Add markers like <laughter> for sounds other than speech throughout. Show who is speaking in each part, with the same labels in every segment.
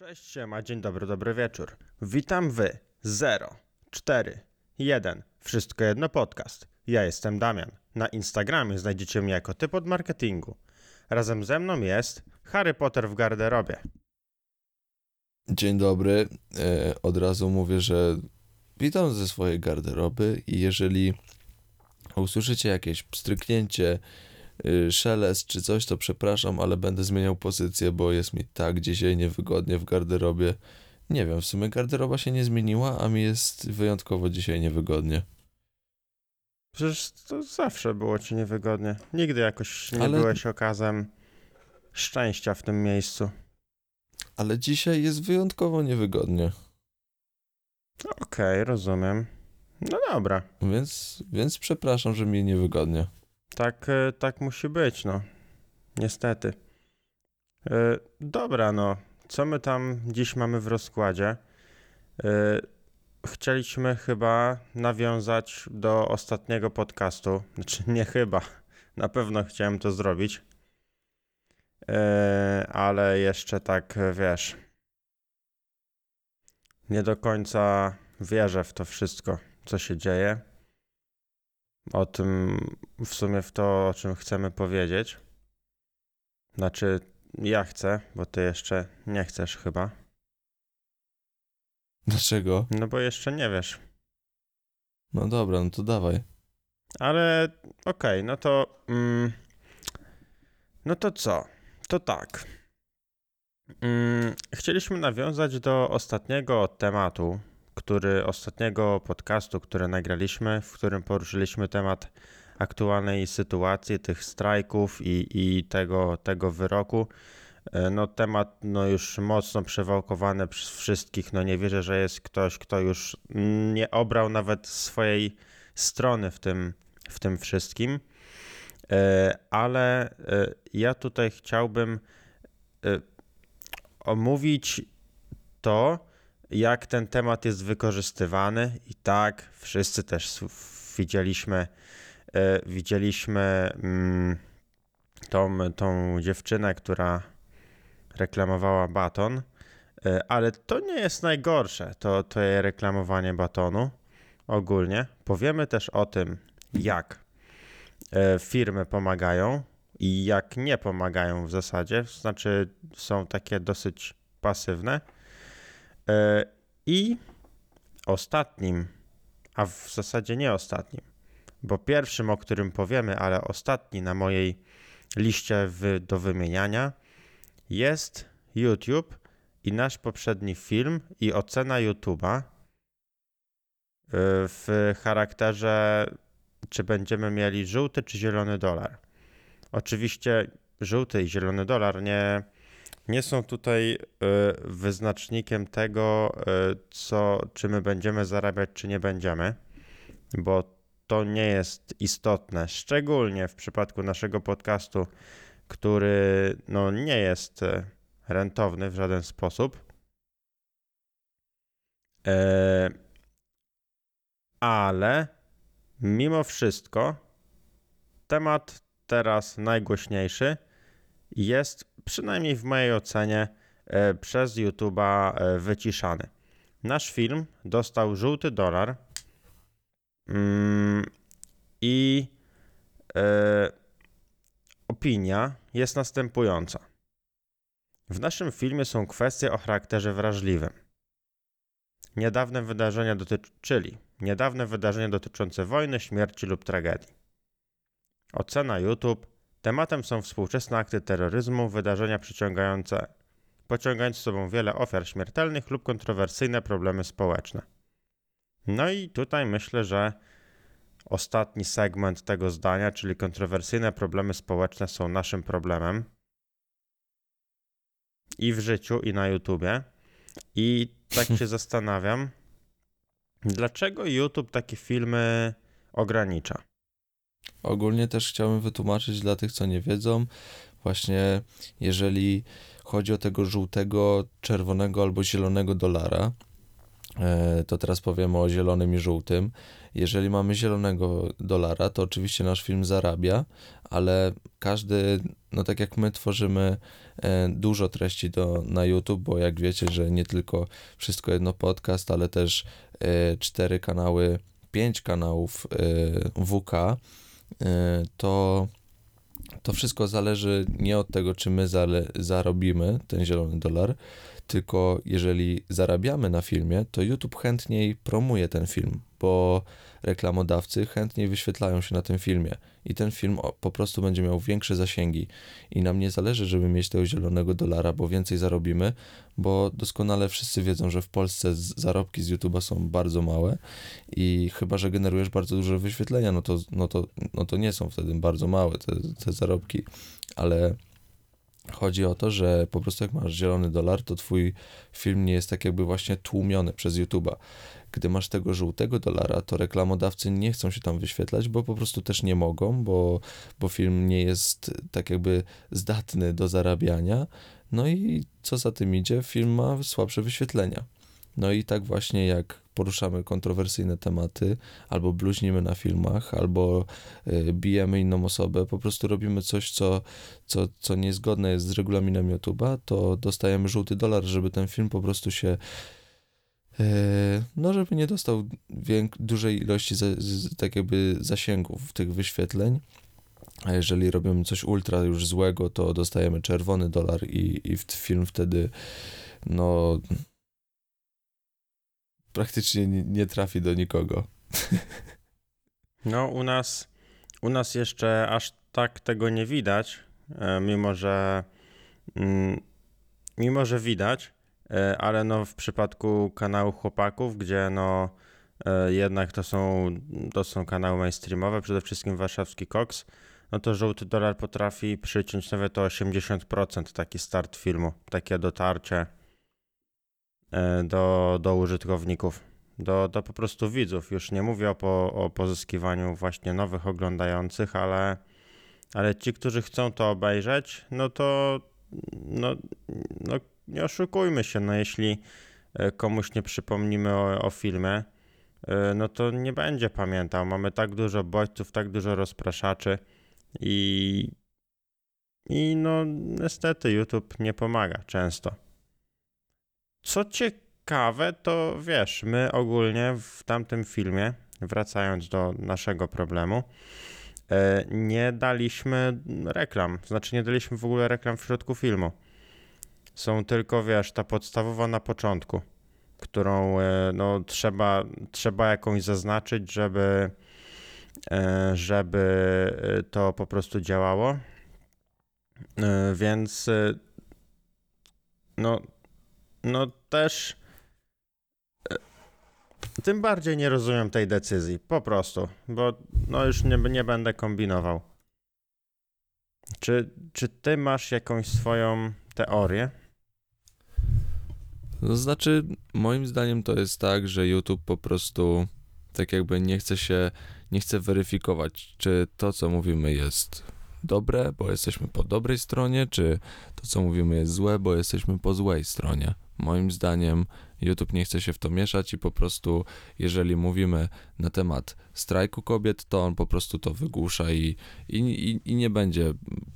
Speaker 1: Cześć, siema, dzień dobry, dobry wieczór. Witam wy, 0, 4, 1, wszystko jedno podcast. Ja jestem Damian. Na Instagramie znajdziecie mnie jako typ od marketingu. Razem ze mną jest Harry Potter w garderobie.
Speaker 2: Dzień dobry. E, od razu mówię, że witam ze swojej garderoby i jeżeli usłyszycie jakieś pstryknięcie, szelest czy coś, to przepraszam, ale będę zmieniał pozycję, bo jest mi tak dzisiaj niewygodnie w garderobie. Nie wiem, w sumie garderoba się nie zmieniła, a mi jest wyjątkowo dzisiaj niewygodnie.
Speaker 1: Przecież to zawsze było ci niewygodnie. Nigdy jakoś nie
Speaker 2: Ale-
Speaker 1: byłeś okazem szczęścia w tym miejscu.
Speaker 2: Ale dzisiaj jest wyjątkowo niewygodnie,
Speaker 1: Okej, rozumiem. No dobra,
Speaker 2: więc, więc przepraszam, że mi niewygodnie.
Speaker 1: Tak, e, tak musi być, no. Niestety. E, Dobra, no. Co my tam dziś mamy w rozkładzie? E, Chcieliśmy chyba nawiązać do ostatniego podcastu. Znaczy, <laughs> nie chyba. Na pewno chciałem to zrobić. Ale jeszcze tak, wiesz. Nie do końca wierzę w to wszystko, co się dzieje. O tym, w sumie w to, o czym chcemy powiedzieć. Znaczy, ja chcę, bo ty jeszcze nie chcesz chyba.
Speaker 2: Dlaczego?
Speaker 1: No bo jeszcze nie wiesz.
Speaker 2: No dobra, no to dawaj.
Speaker 1: Ale okej, no to. Mm, no to co? To tak. Mm, chcieliśmy nawiązać do ostatniego tematu, który ostatniego podcastu, który nagraliśmy, w którym poruszyliśmy temat aktualnej sytuacji, tych strajków i, i tego, tego wyroku. E, No temat no już mocno przewałkowany przez wszystkich. No nie wierzę, że jest ktoś, kto już nie obrał nawet swojej strony w tym, w tym wszystkim. E, Ale e, ja tutaj chciałbym omówić to, jak ten temat jest wykorzystywany. I tak, wszyscy też widzieliśmy, e, widzieliśmy mm, tą, tą dziewczynę, która reklamowała baton. E, Ale to nie jest najgorsze, to, to jest reklamowanie batonu ogólnie. Powiemy też o tym, jak e, firmy pomagają i jak nie pomagają w zasadzie, znaczy są takie dosyć pasywne. E, I ostatnim, a w zasadzie nie ostatnim, bo pierwszym, o którym powiemy, ale ostatni na mojej liście w, do wymieniania jest YouTube i nasz poprzedni film i ocena YouTube'a w charakterze, czy będziemy mieli żółty czy zielony dolar. Oczywiście żółty i zielony dolar nie, nie są tutaj y, wyznacznikiem tego, y, co, czy my będziemy zarabiać, czy nie będziemy, bo to nie jest istotne, szczególnie w przypadku naszego podcastu, który no, nie jest y, rentowny w żaden sposób. E, ale mimo wszystko temat teraz najgłośniejszy jest, przynajmniej w mojej ocenie, e, przez YouTube'a e, wyciszany. Nasz film dostał żółty dolar mm, i e, opinia jest następująca. W naszym filmie są kwestie o charakterze wrażliwym. Niedawne wydarzenia dotyczyli niedawne wydarzenia dotyczące wojny, śmierci lub tragedii. Ocena YouTube. Tematem są współczesne akty terroryzmu, wydarzenia przyciągające, pociągające sobą wiele ofiar śmiertelnych lub kontrowersyjne problemy społeczne. No i tutaj myślę, że ostatni segment tego zdania, czyli kontrowersyjne problemy społeczne są naszym problemem i w życiu, i na YouTubie. I tak się <laughs> zastanawiam, dlaczego YouTube takie filmy ogranicza?
Speaker 2: Ogólnie też chciałbym wytłumaczyć dla tych, co nie wiedzą, właśnie jeżeli chodzi o tego żółtego, czerwonego albo zielonego dolara, E, to teraz powiemy o zielonym i żółtym. Jeżeli mamy zielonego dolara, to oczywiście nasz film zarabia, ale każdy, no tak jak my tworzymy e, dużo treści do, na YouTube, bo jak wiecie, że nie tylko wszystko jedno podcast, ale też e, cztery kanały, pięć kanałów WK, to to wszystko zależy nie od tego, czy my zale, zarobimy ten zielony dolar, tylko jeżeli zarabiamy na filmie, to YouTube chętniej promuje ten film, bo reklamodawcy chętniej wyświetlają się na tym filmie i ten film po prostu będzie miał większe zasięgi. I nam nie zależy, żeby mieć tego zielonego dolara, bo więcej zarobimy, bo doskonale wszyscy wiedzą, że w Polsce zarobki z YouTube'a są bardzo małe i chyba, że generujesz bardzo duże wyświetlenia, no to, no to, no to nie są wtedy bardzo małe te, te zarobki, ale Chodzi o to, że po prostu jak masz zielony dolar, to twój film nie jest tak jakby właśnie tłumiony przez YouTube'a. Gdy masz tego żółtego dolara, to reklamodawcy nie chcą się tam wyświetlać, bo po prostu też nie mogą, bo, bo film nie jest tak jakby zdatny do zarabiania. No i co za tym idzie, film ma słabsze wyświetlenia. No i tak właśnie jak poruszamy kontrowersyjne tematy, albo bluźnimy na filmach, albo y, bijemy inną osobę, po prostu robimy coś, co, co, co niezgodne jest z regulaminem YouTube'a, to dostajemy żółty dolar, żeby ten film po prostu się y, no, żeby nie dostał wiek, dużej ilości za, z, tak jakby zasięgów tych wyświetleń. A jeżeli robimy coś ultra już złego, to dostajemy czerwony dolar i, i film wtedy no praktycznie nie, trafi do nikogo.
Speaker 1: No, u nas, u nas jeszcze aż tak tego nie widać, e, mimo że, mm, mimo że widać, e, ale no w przypadku kanału chłopaków, gdzie no e, jednak to są, to są kanały mainstreamowe, przede wszystkim warszawski Cox, no to żółty dolar potrafi przyciąć nawet o 80% taki start filmu, takie dotarcie do, do użytkowników, do, do po prostu widzów. Już nie mówię o, po, o pozyskiwaniu właśnie nowych oglądających, ale, ale ci, którzy chcą to obejrzeć, no to no, no nie oszukujmy się, no jeśli e, komuś nie przypomnimy o, o filmie, e, no to nie będzie pamiętał. Mamy tak dużo bodźców, tak dużo rozpraszaczy i, i no niestety YouTube nie pomaga często. Co ciekawe, to wiesz, my ogólnie w tamtym filmie, wracając do naszego problemu, e, nie daliśmy reklam. Znaczy, nie daliśmy w ogóle reklam w środku filmu. Są tylko, wiesz, ta podstawowa na początku, którą e, no, trzeba, trzeba jakąś zaznaczyć, żeby, e, żeby to po prostu działało. Więc no, no też e, tym bardziej nie rozumiem tej decyzji, po prostu, bo no już nie, nie będę kombinował. Czy, czy ty masz jakąś swoją teorię?
Speaker 2: To znaczy, moim zdaniem to jest tak, że YouTube po prostu tak jakby nie chce się, nie chce weryfikować, czy to, co mówimy, jest dobre, bo jesteśmy po dobrej stronie, czy to, co mówimy, jest złe, bo jesteśmy po złej stronie. Moim zdaniem YouTube nie chce się w to mieszać i po prostu, jeżeli mówimy na temat strajku kobiet, to on po prostu to wygłusza i, i, i, nie będzie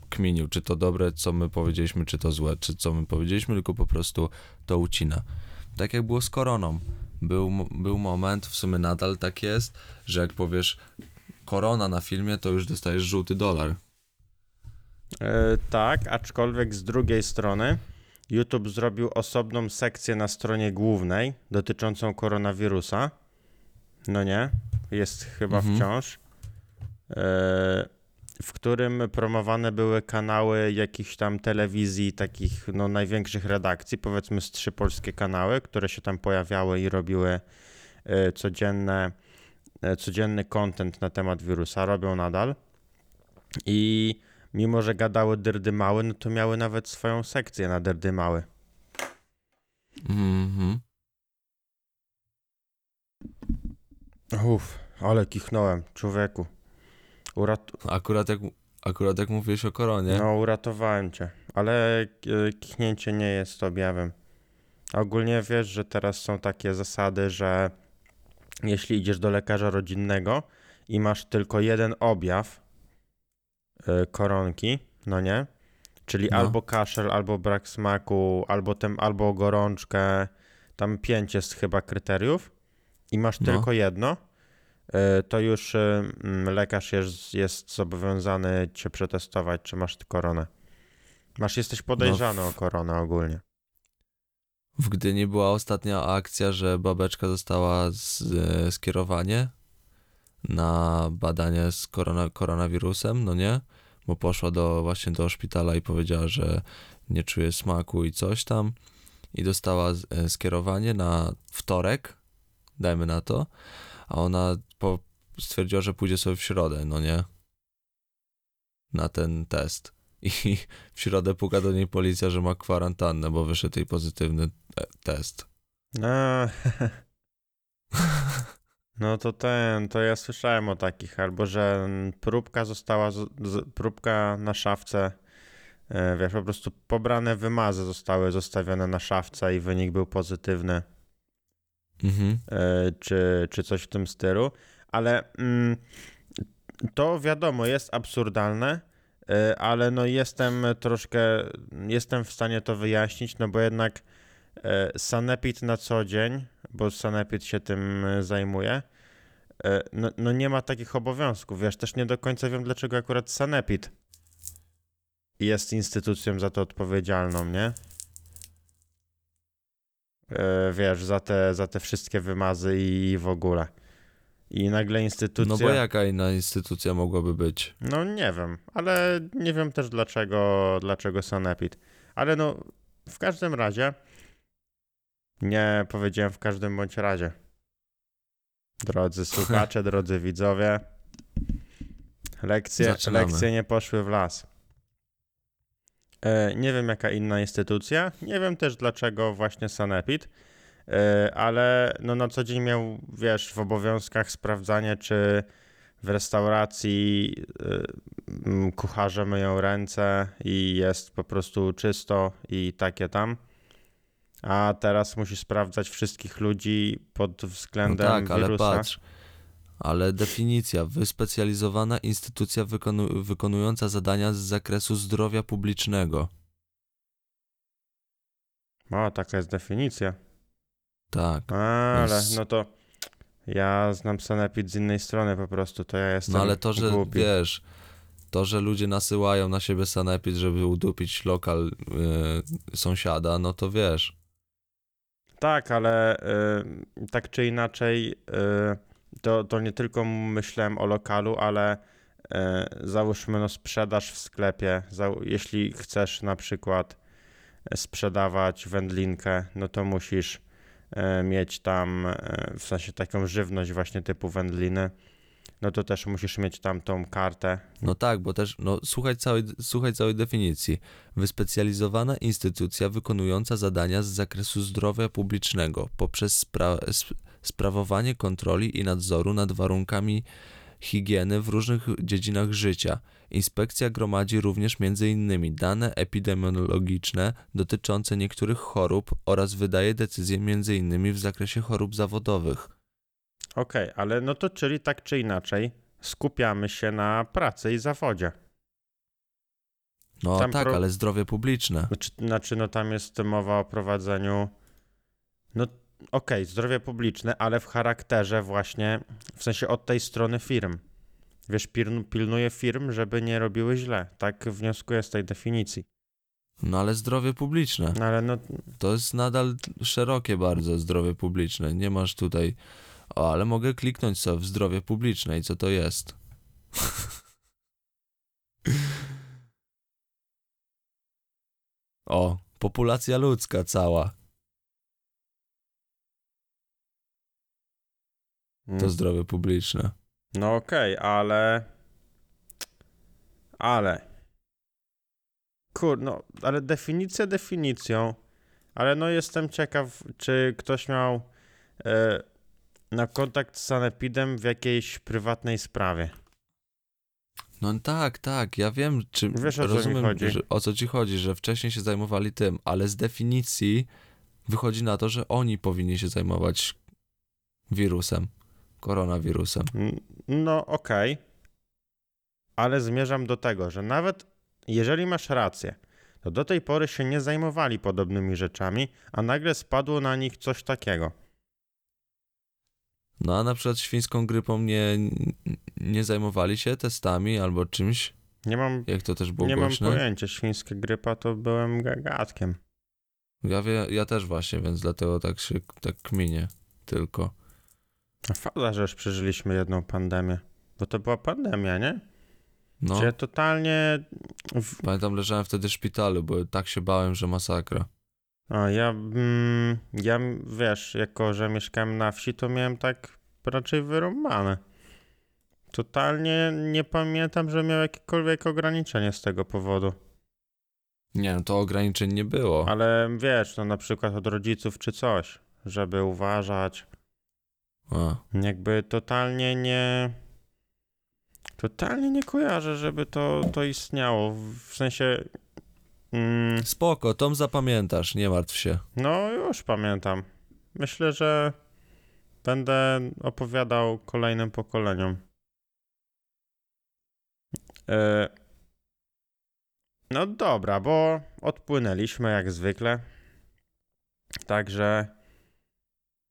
Speaker 2: kminił, czy to dobre, co my powiedzieliśmy, czy to złe, czy co my powiedzieliśmy, tylko po prostu to ucina. Tak jak było z koroną. Był, był moment, w sumie nadal tak jest, że jak powiesz korona na filmie, to już dostajesz żółty dolar.
Speaker 1: E, tak, aczkolwiek z drugiej strony YouTube zrobił osobną sekcję na stronie głównej dotyczącą koronawirusa. No nie, jest chyba mhm. wciąż. E, w którym promowane były kanały jakichś tam telewizji, takich no, największych redakcji, powiedzmy z trzy polskie kanały, które się tam pojawiały i robiły e, codzienne, codzienny content na temat wirusa, robią nadal. I mimo że gadały dyrdymały, no to miały nawet swoją sekcję na dyrdymały. Mhm. Uff, ale kichnąłem, człowieku.
Speaker 2: Urat... Akurat jak, akurat jak mówiłeś o koronie.
Speaker 1: No, uratowałem cię, ale e, kichnięcie nie jest objawem. Ogólnie wiesz, że teraz są takie zasady, że jeśli idziesz do lekarza rodzinnego i masz tylko jeden objaw koronki, no nie? Czyli
Speaker 2: No.
Speaker 1: albo kaszel, albo brak smaku, albo, tem, albo gorączkę. Tam pięć jest chyba kryteriów i masz
Speaker 2: No.
Speaker 1: tylko jedno, y, to już y, mm, lekarz jest, jest zobowiązany cię przetestować, czy masz koronę. Masz, jesteś podejrzany
Speaker 2: No
Speaker 1: o koronę ogólnie.
Speaker 2: W Gdyni była ostatnia akcja, że babeczka dostała z, e, skierowanie na badanie z korona, koronawirusem, no nie? Bo poszła do, właśnie do szpitala i powiedziała, że nie czuje smaku i coś tam. I dostała e, skierowanie na wtorek, dajmy na to, a ona po, stwierdziła, że pójdzie sobie w środę, no nie? Na ten test. I w środę puka do niej policja, że ma kwarantannę, bo wyszedł jej pozytywny e, test.
Speaker 1: No, <laughs> no to ten, to ja słyszałem o takich, albo że próbka została, z, z, próbka na szafce, e, wiesz, po prostu pobrane wymazy zostały zostawione na szafce i wynik był pozytywny,
Speaker 2: Mhm.
Speaker 1: e, czy, czy coś w tym stylu, ale mm, to wiadomo, jest absurdalne, e, ale no jestem troszkę, jestem w stanie to wyjaśnić, no bo jednak Sanepid na co dzień, bo Sanepid się tym e, zajmuje, e, no, no nie ma takich obowiązków, wiesz, też nie do końca wiem, dlaczego akurat Sanepid jest instytucją za to odpowiedzialną, nie? E, Wiesz, za te, za te wszystkie wymazy i w ogóle. I nagle instytucja...
Speaker 2: No bo jaka inna instytucja mogłaby być?
Speaker 1: No nie wiem, ale nie wiem też dlaczego, dlaczego Sanepid. Ale no, w każdym razie, nie powiedziałem w każdym bądź razie. Drodzy <laughs> słuchacze, drodzy widzowie, lekcje,
Speaker 2: Zaczynamy.
Speaker 1: lekcje nie poszły w las. E, nie wiem jaka inna instytucja, nie wiem też dlaczego właśnie Sanepid, e, ale no na co dzień miał, wiesz, w obowiązkach sprawdzanie, czy w restauracji mm, kucharze myją ręce i jest po prostu czysto i takie tam. A teraz musi sprawdzać wszystkich ludzi pod
Speaker 2: No
Speaker 1: względem
Speaker 2: tak, ale
Speaker 1: wirusa.
Speaker 2: patrz. Ale definicja, wyspecjalizowana instytucja wykonu, wykonująca zadania z zakresu zdrowia publicznego.
Speaker 1: O, taka jest definicja.
Speaker 2: Tak.
Speaker 1: Ale
Speaker 2: Więc-
Speaker 1: no to ja znam Sanepid z innej strony po prostu, to ja jestem
Speaker 2: No ale to, że
Speaker 1: głupi.
Speaker 2: wiesz, to, że ludzie nasyłają na siebie sanepid, żeby udupić lokal y, sąsiada, no to wiesz.
Speaker 1: Tak, ale y, tak czy inaczej, y, to, to nie tylko myślałem o lokalu, ale y, załóżmy no sprzedaż w sklepie. Zał, jeśli chcesz na przykład sprzedawać wędlinkę, no to musisz y, mieć tam y, w sensie taką żywność właśnie typu wędliny. No to też musisz mieć tam tą kartę.
Speaker 2: No tak, bo też, no słuchaj całej, słuchaj całej definicji. Wyspecjalizowana instytucja wykonująca zadania z zakresu zdrowia publicznego poprzez spra- sp- sprawowanie kontroli i nadzoru nad warunkami higieny w różnych dziedzinach życia. Inspekcja gromadzi również m.in. dane epidemiologiczne dotyczące niektórych chorób oraz wydaje decyzje m.in. w zakresie chorób zawodowych.
Speaker 1: Okej, ale no to czyli tak czy inaczej skupiamy się na pracy i zawodzie.
Speaker 2: No
Speaker 1: Tam
Speaker 2: tak,
Speaker 1: pro-
Speaker 2: ale zdrowie publiczne.
Speaker 1: Znaczy, znaczy, no tam jest mowa o prowadzeniu. No okej, zdrowie publiczne, ale w charakterze właśnie, w sensie od tej strony firm. Wiesz, piln- pilnuje firm, żeby nie robiły źle. Tak wnioskuję z tej definicji.
Speaker 2: No ale zdrowie publiczne.
Speaker 1: No ale no,
Speaker 2: To jest nadal szerokie bardzo zdrowie publiczne. Nie masz tutaj. O, ale mogę kliknąć sobie w zdrowie publiczne i co to jest. o, populacja ludzka cała. To zdrowie publiczne.
Speaker 1: no okej, ale. Ale. Kur, no, ale definicja definicją. Ale no jestem ciekaw, czy ktoś miał e, na kontakt z Sanepidem w jakiejś prywatnej sprawie.
Speaker 2: No tak, tak, ja wiem, czy
Speaker 1: Wiesz, o co mi
Speaker 2: rozumiem,
Speaker 1: chodzi.
Speaker 2: Że, o co ci chodzi, że wcześniej się zajmowali tym, ale z definicji wychodzi na to, że oni powinni się zajmować wirusem, koronawirusem.
Speaker 1: No okej, ale zmierzam do tego, że nawet jeżeli masz rację, to do tej pory się nie zajmowali podobnymi rzeczami, a nagle spadło na nich coś takiego.
Speaker 2: No a na przykład świńską grypą nie, nie zajmowali się testami albo czymś,
Speaker 1: Nie mam,
Speaker 2: jak to też było
Speaker 1: nie mam
Speaker 2: głośne.
Speaker 1: pojęcia, świńska grypa to byłem gagatkiem.
Speaker 2: Ja, wie, ja też właśnie, więc dlatego tak się tak kminie tylko.
Speaker 1: Fala, że już przeżyliśmy jedną pandemię, bo to była pandemia, nie?
Speaker 2: No,
Speaker 1: Gdzie totalnie... W...
Speaker 2: pamiętam leżałem wtedy w szpitalu, bo tak się bałem, że masakra.
Speaker 1: O, ja, mm, ja, wiesz, jako że mieszkałem na wsi, to miałem tak raczej wyrąbane. Totalnie nie pamiętam, że miał jakiekolwiek ograniczenie z tego powodu.
Speaker 2: Nie, no to ograniczeń nie było.
Speaker 1: Ale wiesz, no na przykład od rodziców czy coś, żeby uważać.
Speaker 2: A,
Speaker 1: Jakby totalnie nie. Totalnie nie kojarzę, żeby to, to istniało. W sensie. Mm,
Speaker 2: spoko, Tom zapamiętasz, nie martw się.
Speaker 1: no, już pamiętam. Myślę, że będę opowiadał kolejnym pokoleniom. E, no dobra, bo odpłynęliśmy jak zwykle. Także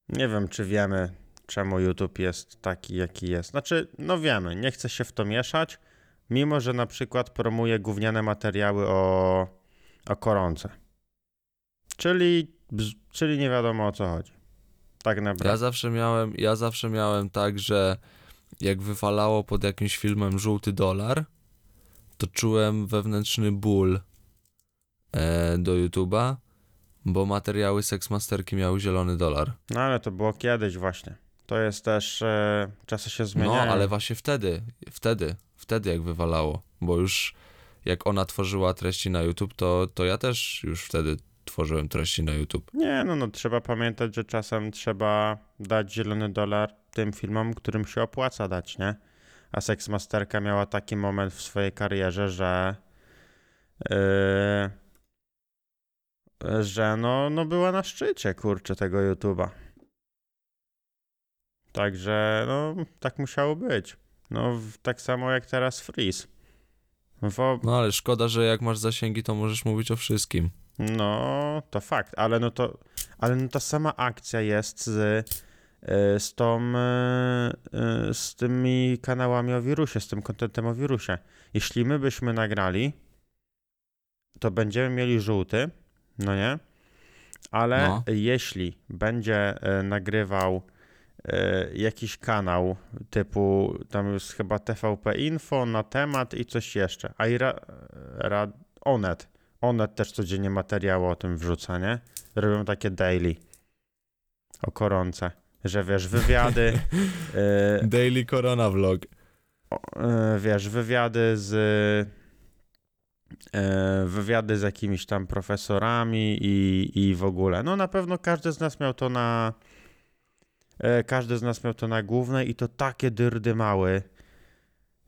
Speaker 1: nie wiem, czy wiemy, czemu YouTube jest taki, jaki jest. Znaczy, no wiemy, nie chcę się w to mieszać, mimo że na przykład promuje gówniane materiały o, o koronce. Czyli, czyli nie wiadomo o co chodzi. Tak
Speaker 2: Ja
Speaker 1: naprawdę.
Speaker 2: zawsze miałem, ja zawsze miałem tak, że jak wywalało pod jakimś filmem żółty dolar, to czułem wewnętrzny ból e, do YouTube'a, bo materiały Sexmasterki miały zielony dolar.
Speaker 1: No ale to było kiedyś właśnie. To jest też, e, czasy się zmieniają.
Speaker 2: No, ale właśnie wtedy, wtedy, wtedy jak wywalało, bo już jak ona tworzyła treści na YouTube, to, to ja też już wtedy tworzyłem treści na YouTube.
Speaker 1: Nie, no, no trzeba pamiętać, że czasem trzeba dać zielony dolar tym filmom, którym się opłaca dać, nie? A Sexmasterka miała taki moment w swojej karierze, że yy, że no, no była na szczycie, kurczę, tego YouTube'a. Także, no, tak musiało być. No, tak samo jak teraz Freeze.
Speaker 2: No ale szkoda, że jak masz zasięgi, to możesz mówić o wszystkim.
Speaker 1: No, to fakt, ale no to, ale no ta sama akcja jest z, y, z tą, y, y, z tymi kanałami o wirusie, z tym kontentem o wirusie. Jeśli my byśmy nagrali, to będziemy mieli żółty, no nie? Ale
Speaker 2: No.
Speaker 1: jeśli będzie nagrywał jakiś kanał typu, tam jest chyba TVP Info na temat i coś jeszcze, a i ra, ra, Onet, Onet też codziennie materiały o tym wrzuca, nie? Robią takie daily o koronce, że wiesz, wywiady, y, <laughs>
Speaker 2: Daily Corona Vlog.
Speaker 1: e, wiesz, wywiady z e, wywiady z jakimiś tam profesorami i, i w ogóle. No na pewno każdy z nas miał to na e, każdy z nas miał to na głównej i to takie dyrdy mały.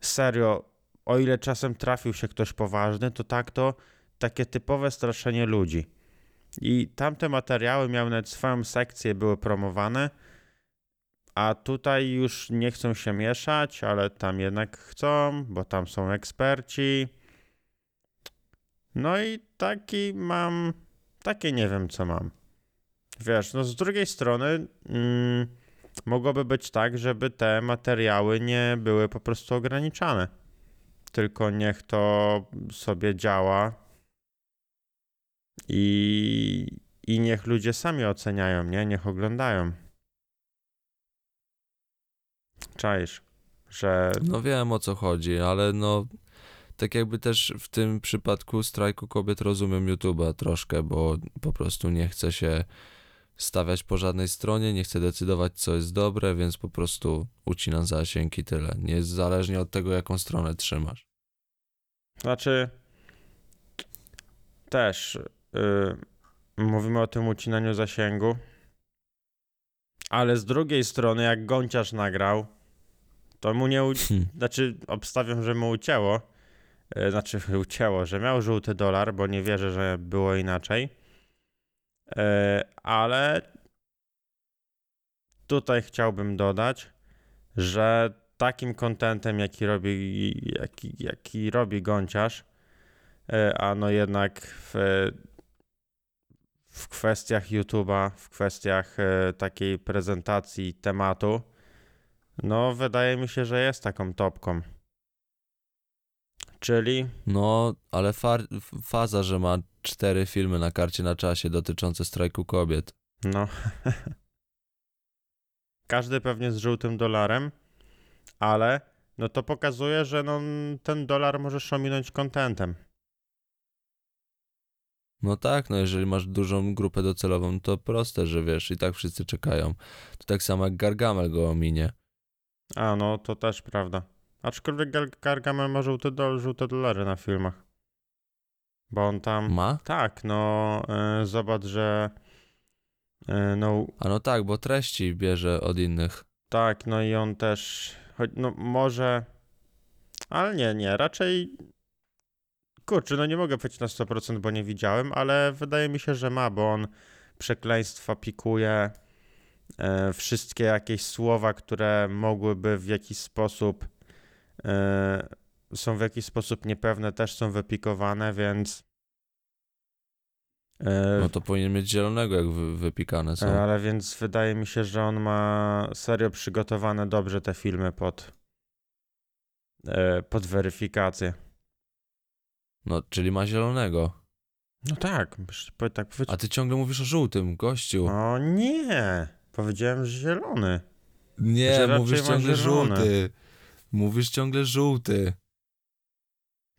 Speaker 1: Serio, o ile czasem trafił się ktoś poważny, to tak to takie typowe straszenie ludzi. I tamte materiały miały nawet swoją sekcję, były promowane. A tutaj już nie chcą się mieszać, ale tam jednak chcą, bo tam są eksperci. No i taki mam, takie nie wiem co mam. Wiesz, no z drugiej strony mm, mogłoby być tak, żeby te materiały nie były po prostu ograniczane. Tylko niech to sobie działa i, i niech ludzie sami oceniają, nie? Niech oglądają. Czaisz, że
Speaker 2: No wiem o co chodzi, ale no tak jakby też w tym przypadku strajku kobiet rozumiem YouTube'a troszkę, bo po prostu nie chce się stawiać po żadnej stronie, nie chce decydować co jest dobre, więc po prostu ucina zasięg i tyle. Niezależnie od tego jaką stronę trzymasz.
Speaker 1: Znaczy, też yy, mówimy o tym ucinaniu zasięgu, ale z drugiej strony, jak Gonciarz nagrał, to mu nie. U... <laughs>
Speaker 2: Hmm.
Speaker 1: Znaczy, obstawiam, że mu ucięło. Yy, znaczy, ucięło, że miał żółty dolar, bo nie wierzę, że było inaczej. E, ale tutaj chciałbym dodać, że takim kontentem, jaki robi, jaki, jaki robi Gąciarz, e, a no jednak w, w kwestiach YouTube'a, w kwestiach e, takiej prezentacji tematu, no wydaje mi się, że jest taką topką. Czyli
Speaker 2: No, ale far- f- faza, że ma cztery filmy na karcie na czasie dotyczące strajku kobiet.
Speaker 1: No. <laughs> Każdy pewnie z żółtym dolarem, ale no to pokazuje, że no, ten dolar możesz ominąć kontentem.
Speaker 2: No tak, no jeżeli masz dużą grupę docelową, to proste, że wiesz, i tak wszyscy czekają. To tak samo jak Gargamel go ominie.
Speaker 1: A no, to też prawda. Aczkolwiek Gar- Gargamel ma żółte, do, żółte dolary na filmach. Bo on tam...
Speaker 2: Ma?
Speaker 1: Tak, no y, zobacz, że y, no
Speaker 2: A no tak, bo treści bierze od innych.
Speaker 1: tak, no i on też, choć, no może, ale nie, nie, raczej, kurczę, no nie mogę powiedzieć na 100%, bo nie widziałem, ale wydaje mi się, że ma, bo on przekleństwa pikuje, e, wszystkie jakieś słowa, które mogłyby w jakiś sposób, e, są w jakiś sposób niepewne, też są wypikowane, więc... e,
Speaker 2: No to powinien mieć zielonego, jak wy, wypikane są.
Speaker 1: Ale więc wydaje mi się, że on ma serio przygotowane dobrze te filmy pod, e, pod weryfikację.
Speaker 2: No, czyli ma zielonego.
Speaker 1: No tak, tak powiedzieć.
Speaker 2: A ty ciągle mówisz o żółtym, gościu.
Speaker 1: O nie, powiedziałem, że zielony. że
Speaker 2: Nie,
Speaker 1: raczej
Speaker 2: mówisz ciągle żółty. Mówisz ciągle żółty.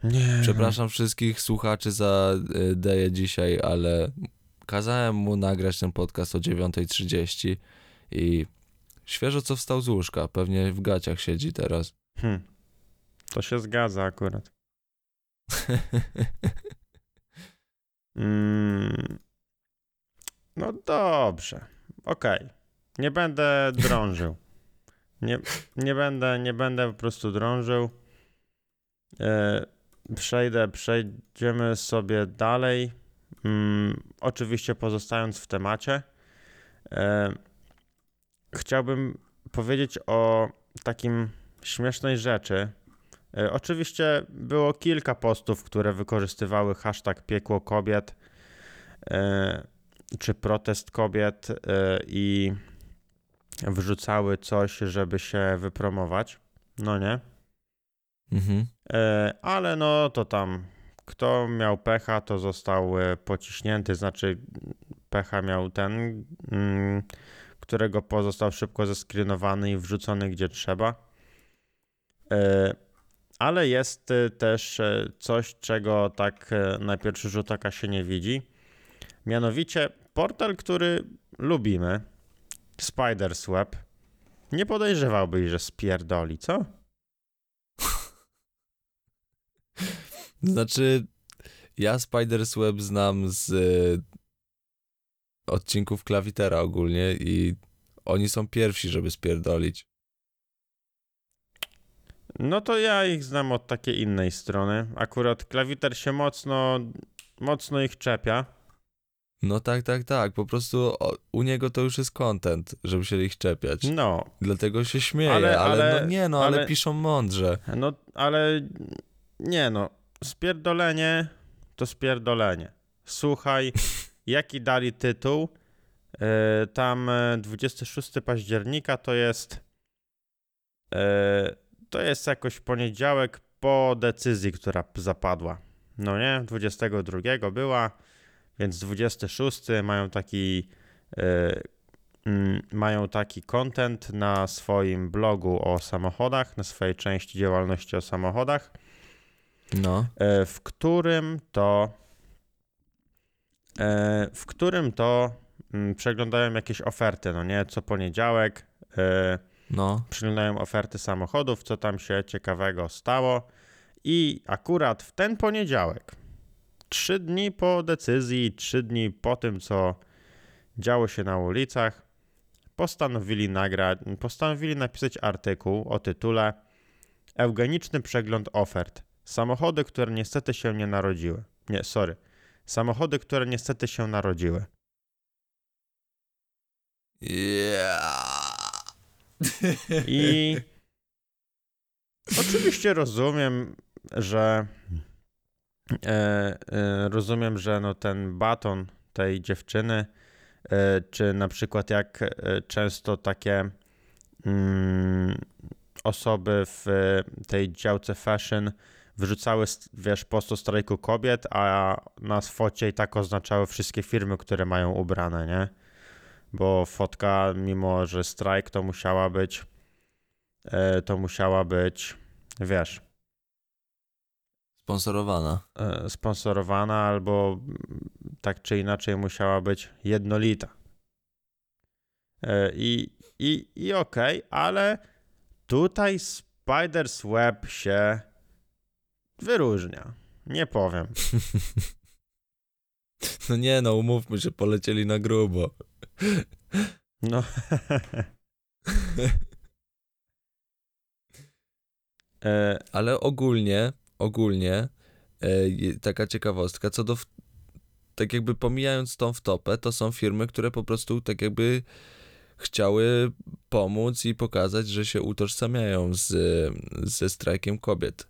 Speaker 1: Nie.
Speaker 2: Przepraszam wszystkich słuchaczy za y, Deję dzisiaj, ale kazałem mu nagrać ten podcast o 9.30 i świeżo co wstał z łóżka, pewnie w gaciach siedzi teraz.
Speaker 1: Hm. To się zgadza akurat. <laughs> Mm. No dobrze. Okej. Nie będę drążył. Nie, nie będę, nie będę po prostu drążył. E, przejdę, przejdziemy sobie dalej. Mm, oczywiście pozostając w temacie. E, chciałbym powiedzieć o takim śmiesznej rzeczy. E, Oczywiście było kilka postów, które wykorzystywały hashtag piekło kobiet e, czy protest kobiet e, i wrzucały coś, żeby się wypromować. No nie.
Speaker 2: Mhm.
Speaker 1: E, Ale no to tam kto miał pecha, to został e, pociśnięty, znaczy pecha miał ten, mm, którego pozostał szybko zeskrinowany i wrzucony gdzie trzeba. E, Ale jest też coś, czego tak na pierwszy rzut oka się nie widzi. Mianowicie portal, który lubimy, Spider's Web. Nie podejrzewałbyś, że spierdoli, co?
Speaker 2: Znaczy, ja Spider's Web znam z y, odcinków Klawitera ogólnie i oni są pierwsi, żeby spierdolić.
Speaker 1: No to ja ich znam od takiej innej strony. Akurat klawiter się mocno, mocno ich czepia.
Speaker 2: No tak, tak, tak. Po prostu u niego to już jest content, żeby się ich czepiać.
Speaker 1: No,
Speaker 2: Dlatego się śmieje,
Speaker 1: Ale-
Speaker 2: ale,
Speaker 1: ale-
Speaker 2: no nie no, ale,
Speaker 1: ale-
Speaker 2: piszą mądrze.
Speaker 1: no ale nie no, spierdolenie to spierdolenie. Słuchaj, <laughs> jaki dali tytuł? E, tam e, 26 października to jest e, to jest jakoś poniedziałek po decyzji, która zapadła. No nie, 22 była, więc 26 mają taki e, mm, mają taki content na swoim blogu o samochodach, na swojej części działalności o samochodach,
Speaker 2: No.
Speaker 1: e, w którym to e, w którym to mm, przeglądają jakieś oferty, no nie, co poniedziałek e,
Speaker 2: No,
Speaker 1: przeglądają oferty samochodów, co tam się ciekawego stało i akurat w ten poniedziałek, trzy dni po decyzji, trzy dni po tym, co działo się na ulicach, postanowili nagrać, postanowili napisać artykuł o tytule Eugeniczny przegląd ofert. Samochody, które niestety się nie narodziły. Nie, sorry. Samochody, które niestety się narodziły.
Speaker 2: Yeah.
Speaker 1: I <laughs> oczywiście rozumiem, że e, e, rozumiem, że no ten baton tej dziewczyny, e, czy na przykład jak e, często takie mm, osoby w tej działce fashion wyrzucały, wiesz, post o strajku kobiet, a na focie i tak oznaczały wszystkie firmy, które mają ubrane, nie? Bo fotka, mimo że strajk, to musiała być, e, to musiała być, wiesz,
Speaker 2: Sponsorowana.
Speaker 1: e, sponsorowana albo tak czy inaczej musiała być jednolita. E, I, i, i okej, ale tutaj Spider's Web się wyróżnia. Nie powiem. <laughs>
Speaker 2: No nie no, umówmy się, polecieli na grubo.
Speaker 1: No. <laughs> e,
Speaker 2: Ale ogólnie, ogólnie, e, taka ciekawostka, co do, w, tak jakby pomijając tą wtopę, to są firmy, które po prostu tak jakby chciały pomóc i pokazać, że się utożsamiają z, ze strajkiem kobiet.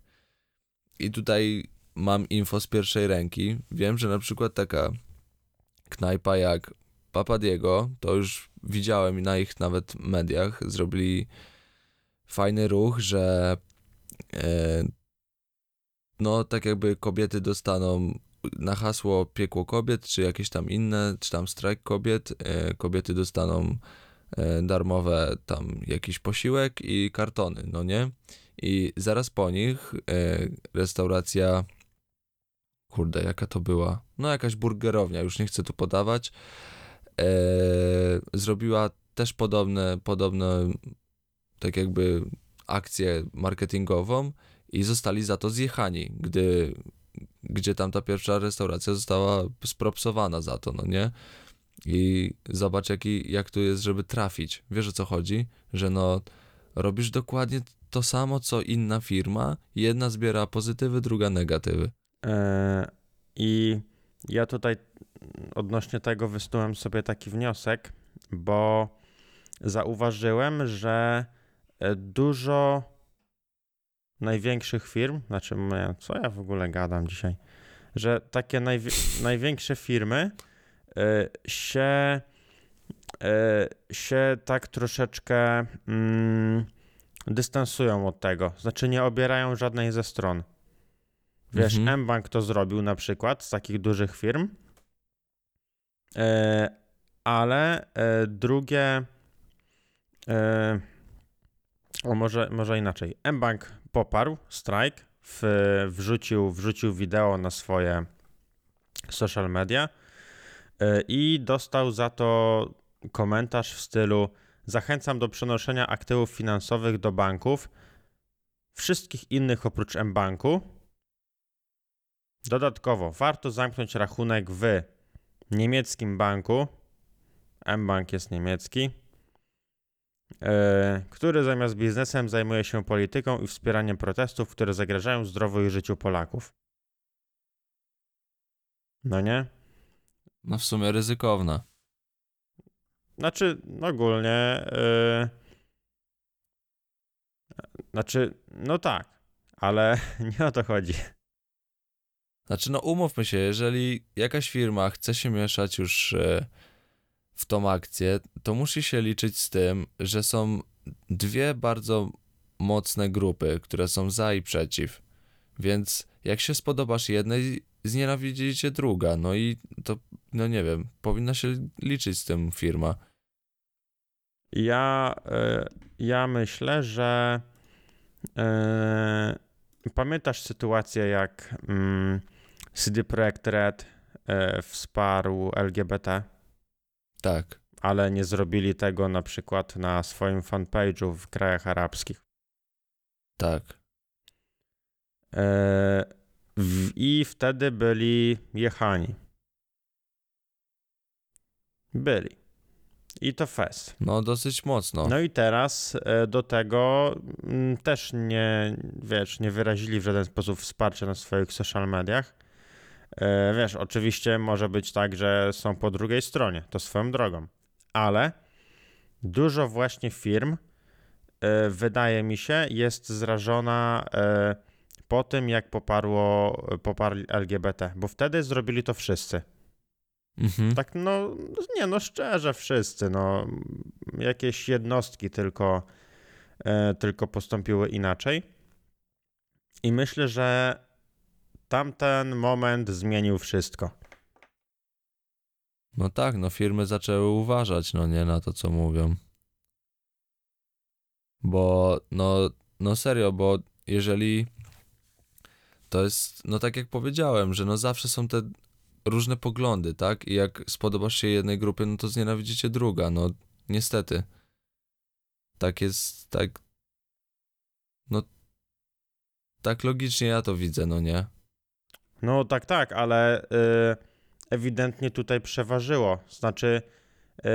Speaker 2: I tutaj mam info z pierwszej ręki. Wiem, że na przykład taka knajpa jak Papa Diego, to już widziałem na ich nawet mediach, zrobili fajny ruch, że e, no tak jakby kobiety dostaną na hasło piekło kobiet, czy jakieś tam inne, czy tam strajk kobiet, e, kobiety dostaną e, darmowe tam jakiś posiłek i kartony, no nie? I zaraz po nich e, restauracja, kurde, jaka to była? No jakaś burgerownia, już nie chcę tu podawać, e, zrobiła też podobne, podobne tak jakby akcję marketingową i zostali za to zjechani, gdy, gdzie tam ta pierwsza restauracja została spropsowana za to, no nie? I zobacz, jaki, jak tu jest, żeby trafić. Wiesz o co chodzi? Że no, robisz dokładnie to samo, co inna firma. Jedna zbiera pozytywy, druga negatywy.
Speaker 1: e, I ja tutaj odnośnie tego wysnułem sobie taki wniosek, bo zauważyłem, że e, dużo największych firm, znaczy, co ja w ogóle gadam dzisiaj, że takie najwi- największe firmy e, się, się tak troszeczkę mm, dystansują od tego, znaczy nie obierają żadnej ze stron. Wiesz,
Speaker 2: Mhm.
Speaker 1: mBank to zrobił na przykład z takich dużych firm, e, ale e, drugie, e, o może, może inaczej, mBank poparł strajk, w, wrzucił, wrzucił wideo na swoje social media i dostał za to komentarz w stylu zachęcam do przenoszenia aktywów finansowych do banków, wszystkich innych oprócz mBanku, Dodatkowo warto zamknąć rachunek w niemieckim banku. mBank jest niemiecki. e, który zamiast biznesem zajmuje się polityką i wspieraniem protestów, które zagrażają zdrowiu i życiu Polaków. No nie?
Speaker 2: No w sumie ryzykowna.
Speaker 1: Znaczy, ogólnie. e, znaczy, no tak, ale <laughs> nie o to chodzi.
Speaker 2: Znaczy, no umówmy się, jeżeli jakaś firma chce się mieszać już e, w tą akcję, to musi się liczyć z tym, że są dwie bardzo mocne grupy, które są za i przeciw. Więc jak się spodobasz jednej, znienawidzicie druga. No i to, no nie wiem, powinna się liczyć z tym firma.
Speaker 1: Ja, e, ja myślę, że e, pamiętasz sytuację, jak mm, CD Projekt Red e, wsparł LGBT,
Speaker 2: Tak,
Speaker 1: ale nie zrobili tego na przykład na swoim fanpage'u w krajach arabskich.
Speaker 2: tak.
Speaker 1: E, I wtedy byli jechani. Byli. I to fest.
Speaker 2: No dosyć mocno.
Speaker 1: No i teraz e, do tego mm, też nie, wiesz, nie wyrazili w żaden sposób wsparcia na swoich social mediach. E, Wiesz, oczywiście może być tak, że są po drugiej stronie, to swoją drogą, ale dużo właśnie firm, wydaje mi się, jest zrażona po tym, jak poparło, poparli LGBT, bo wtedy zrobili to wszyscy.
Speaker 2: Mhm.
Speaker 1: Tak, no, nie, no szczerze, wszyscy, no, jakieś jednostki tylko, e, tylko postąpiły inaczej. I myślę, że tamten moment zmienił wszystko.
Speaker 2: No tak, no firmy zaczęły uważać, no nie, na to, co mówią. Bo, no, no serio, bo jeżeli to jest, no tak jak powiedziałem, że no zawsze są te różne poglądy, tak? I jak spodobasz się jednej grupie, no to znienawidzicie druga, no niestety. Tak jest, tak, no tak logicznie ja to widzę, no nie?
Speaker 1: No tak, tak, ale y, ewidentnie tutaj przeważyło. Znaczy, y,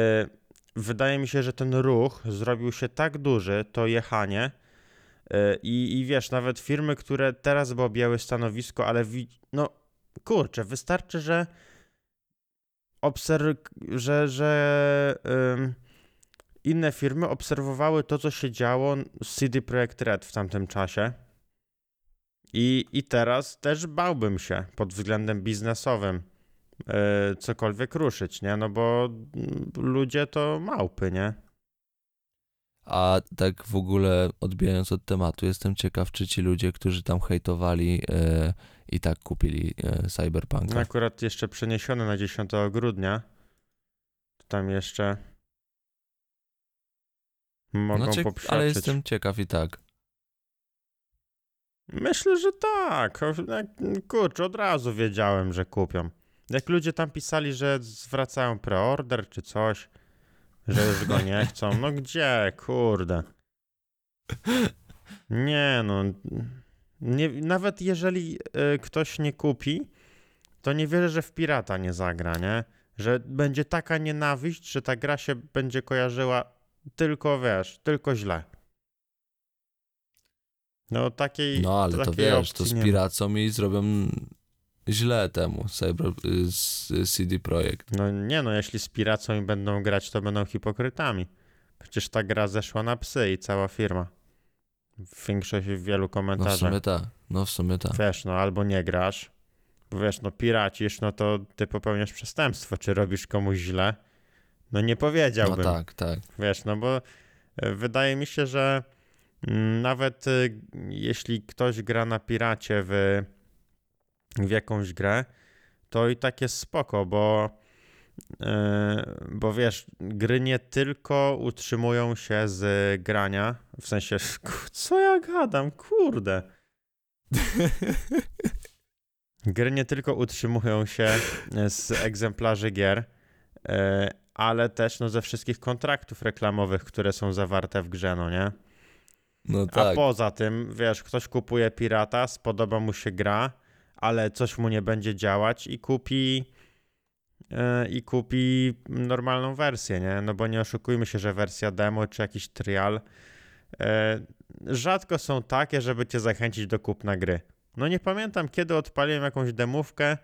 Speaker 1: wydaje mi się, że ten ruch zrobił się tak duży, to jechanie. Y, I, I wiesz, nawet firmy, które teraz by objęły stanowisko, ale wi- no kurczę, wystarczy, że obserw- że, że ym, inne firmy obserwowały to, co się działo z CD Projekt Red w tamtym czasie. I, I teraz też bałbym się pod względem biznesowym e, cokolwiek ruszyć, nie? No bo mm, ludzie to małpy, nie?
Speaker 2: A tak w ogóle odbijając od tematu, jestem ciekaw, czy ci ludzie, którzy tam hejtowali e, i tak kupili e, Cyberpunka.
Speaker 1: Akurat jeszcze przeniesione na 10 grudnia. Tam jeszcze mogą
Speaker 2: no, ciek- ale jestem ciekaw i tak.
Speaker 1: Myślę, że tak. Kurczę, od razu wiedziałem, że kupią. Jak ludzie tam pisali, że zwracają preorder czy coś, że już go nie chcą. No gdzie, kurde. Nie no. Nie, nawet jeżeli y, ktoś nie kupi, to nie wierzę, że w pirata nie zagra, nie? Że będzie taka nienawiść, że ta gra się będzie kojarzyła tylko, wiesz, tylko źle. No takiej
Speaker 2: No ale to
Speaker 1: takiej
Speaker 2: wiesz, to z piracą i zrobią źle temu Cyber, z CD Projekt.
Speaker 1: No nie no, jeśli z piracą będą grać, to będą hipokrytami. Przecież ta gra zeszła na psy i cała firma. W większości w wielu
Speaker 2: No w
Speaker 1: komentarzach.
Speaker 2: sumie tak, no w sumie tak.
Speaker 1: Wiesz, no albo nie grasz, bo wiesz, no piracisz, no to ty popełniasz przestępstwo, czy robisz komuś źle. No nie
Speaker 2: No
Speaker 1: powiedziałbym.
Speaker 2: tak, tak.
Speaker 1: Wiesz, no bo e, wydaje mi się, że mm, nawet y, jeśli ktoś gra na piracie w, w jakąś grę, to i tak jest spoko, bo, e, bo wiesz, gry nie tylko utrzymują się z grania, w sensie, <laughs> co ja gadam, kurde. <laughs> Gry nie tylko utrzymują się z egzemplarzy gier, e, ale też no, ze wszystkich kontraktów reklamowych, które są zawarte w grze, no nie?
Speaker 2: No
Speaker 1: A
Speaker 2: tak.
Speaker 1: poza tym, wiesz, ktoś kupuje pirata, spodoba mu się gra, ale coś mu nie będzie działać i kupi e, i kupi normalną wersję, nie? No bo nie oszukujmy się, że wersja demo czy jakiś trial e, rzadko są takie, żeby cię zachęcić do kupna gry. No nie pamiętam, kiedy odpaliłem jakąś demówkę,